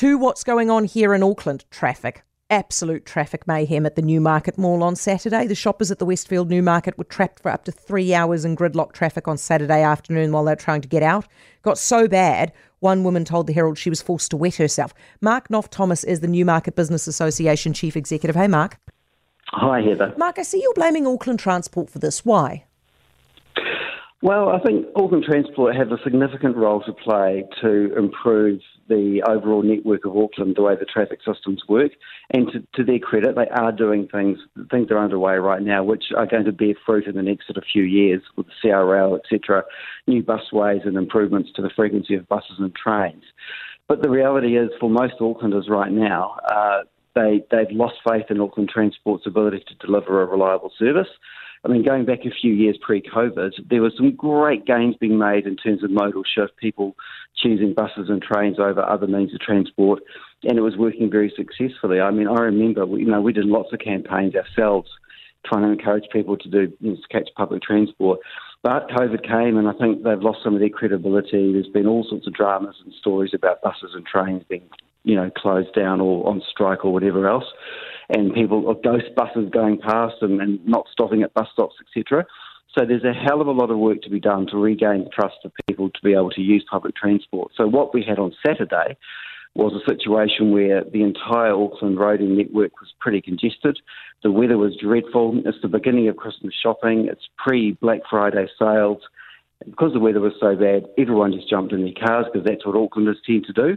To what's going on here in Auckland traffic. Absolute traffic mayhem at the Newmarket Mall on Saturday. The shoppers at the Westfield Newmarket were trapped for up to three hours in gridlock traffic on Saturday afternoon while they were trying to get out. Got so bad, one woman told the Herald she was forced to wet herself. Mark Knoff-Thomas is the Newmarket Business Association Chief Executive. Hey, Mark. Hi, Heather. Mark, I see you're blaming Auckland Transport for this. Why? Well, I think Auckland Transport have a significant role to play to improve the overall network of Auckland, the way the traffic systems work. And to, to, their credit, they are doing things, things are underway right now, which are going to bear fruit in the next sort of few years with the CRL, etc., new busways and improvements to the frequency of buses and trains. But the reality is, for most Aucklanders right now, uh, they, they've lost faith in Auckland Transport's ability to deliver a reliable service. I mean, going back a few years pre COVID, there were some great gains being made in terms of modal shift, people choosing buses and trains over other means of transport, and it was working very successfully. I mean, I remember, you know, we did lots of campaigns ourselves trying to encourage people to do, you know, to catch public transport. But COVID came, and I think they've lost some of their credibility. There's been all sorts of dramas and stories about buses and trains being, you know, closed down or on strike or whatever else and people or ghost buses going past and, and not stopping at bus stops, etc. So there's a hell of a lot of work to be done to regain trust of people to be able to use public transport. So what we had on Saturday was a situation where the entire Auckland roading network was pretty congested. The weather was dreadful. It's the beginning of Christmas shopping. It's pre Black Friday sales. Because the weather was so bad, everyone just jumped in their cars because that's what Aucklanders tend to do.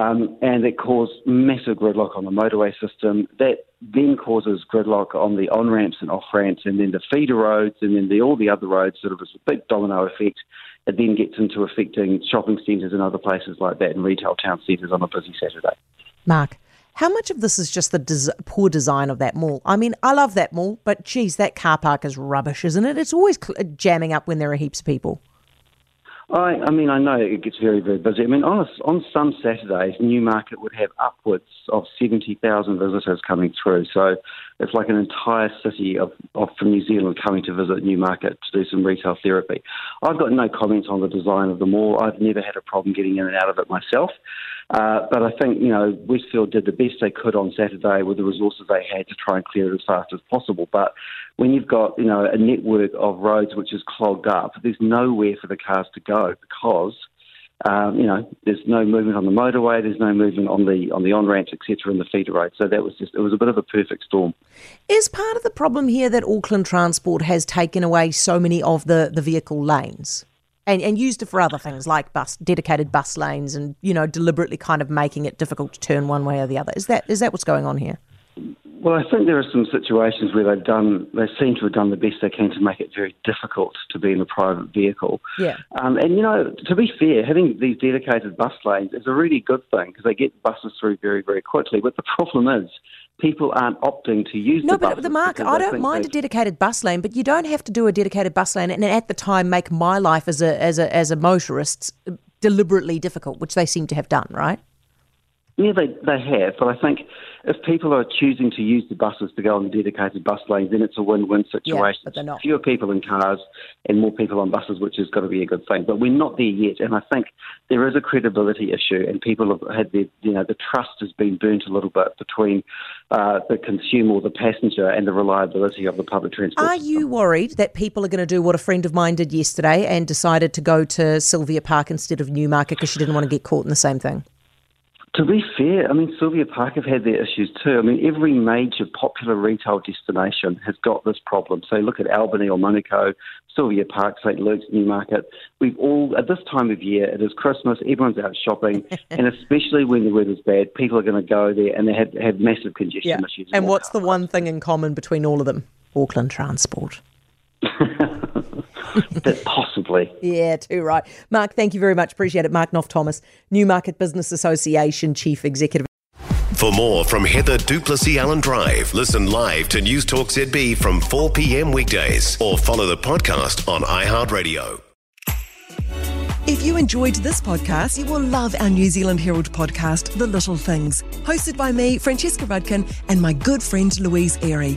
Um, and it caused massive gridlock on the motorway system. That then causes gridlock on the on ramps and off ramps, and then the feeder roads, and then the, all the other roads. Sort of a big domino effect. It then gets into affecting shopping centres and other places like that, and retail town centres on a busy Saturday. Mark, how much of this is just the des- poor design of that mall? I mean, I love that mall, but geez, that car park is rubbish, isn't it? It's always cl- jamming up when there are heaps of people. I, I mean, I know it gets very, very busy. I mean, on, a, on some Saturdays, Newmarket would have upwards of 70,000 visitors coming through. So it's like an entire city of, of from New Zealand coming to visit Newmarket to do some retail therapy. I've got no comments on the design of the mall. I've never had a problem getting in and out of it myself. Uh, but I think, you know, Westfield did the best they could on Saturday with the resources they had to try and clear it as fast as possible. But when you've got, you know, a network of roads which is clogged up, there's nowhere for the cars to go because um, you know, there's no movement on the motorway, there's no movement on the on the on ramps, etc., in the feeder road. So that was just it was a bit of a perfect storm. Is part of the problem here that Auckland Transport has taken away so many of the, the vehicle lanes? And, and used it for other things like bus dedicated bus lanes and you know deliberately kind of making it difficult to turn one way or the other. Is that is that what's going on here? Well, I think there are some situations where they've done, they seem to have done the best they can to make it very difficult to be in a private vehicle. Yeah. Um, and, you know, to be fair, having these dedicated bus lanes is a really good thing because they get buses through very, very quickly. But the problem is, people aren't opting to use no, the but the mark, I don't mind a dedicated bus lane, but you don't have to do a dedicated bus lane and at the time make my life as a as a as a motorist deliberately difficult, which they seem to have done, right? Yeah, they, they have, but I think if people are choosing to use the buses to go on the dedicated bus lanes, then it's a win-win situation. Yeah, but they're not. Fewer people in cars and more people on buses, which has got to be a good thing. But we're not there yet, and I think there is a credibility issue, and people have had their, you know, the trust has been burnt a little bit between uh, the consumer or the passenger and the reliability of the public transport. Are you worried that people are going to do what a friend of mine did yesterday and decided to go to Sylvia Park instead of Newmarket because she didn't want to get caught in the same thing? To be fair, I mean, Sylvia Park have had their issues too. I mean, every major popular retail destination has got this problem. So look at Albany or Manukau, Sylvia Park, St. Luke's, Newmarket. We've all, at this time of year, it is Christmas, everyone's out shopping, and especially when the weather's bad, people are going to go there and they have, have massive congestion yeah. issues. And what's the one thing in common between all of them? Auckland Transport. that possibly. Yeah, too right. Mark, thank you very much. Appreciate it. Mark Knoff-Thomas, Newmarket Business Association Chief Executive. For more from Heather du Plessis-Allen Drive, listen live to News Talk ZB from 4 p.m. weekdays or follow the podcast on iHeartRadio. If you enjoyed this podcast, you will love our New Zealand Herald podcast, The Little Things, hosted by me, Francesca Rudkin, and my good friend Louise Airy.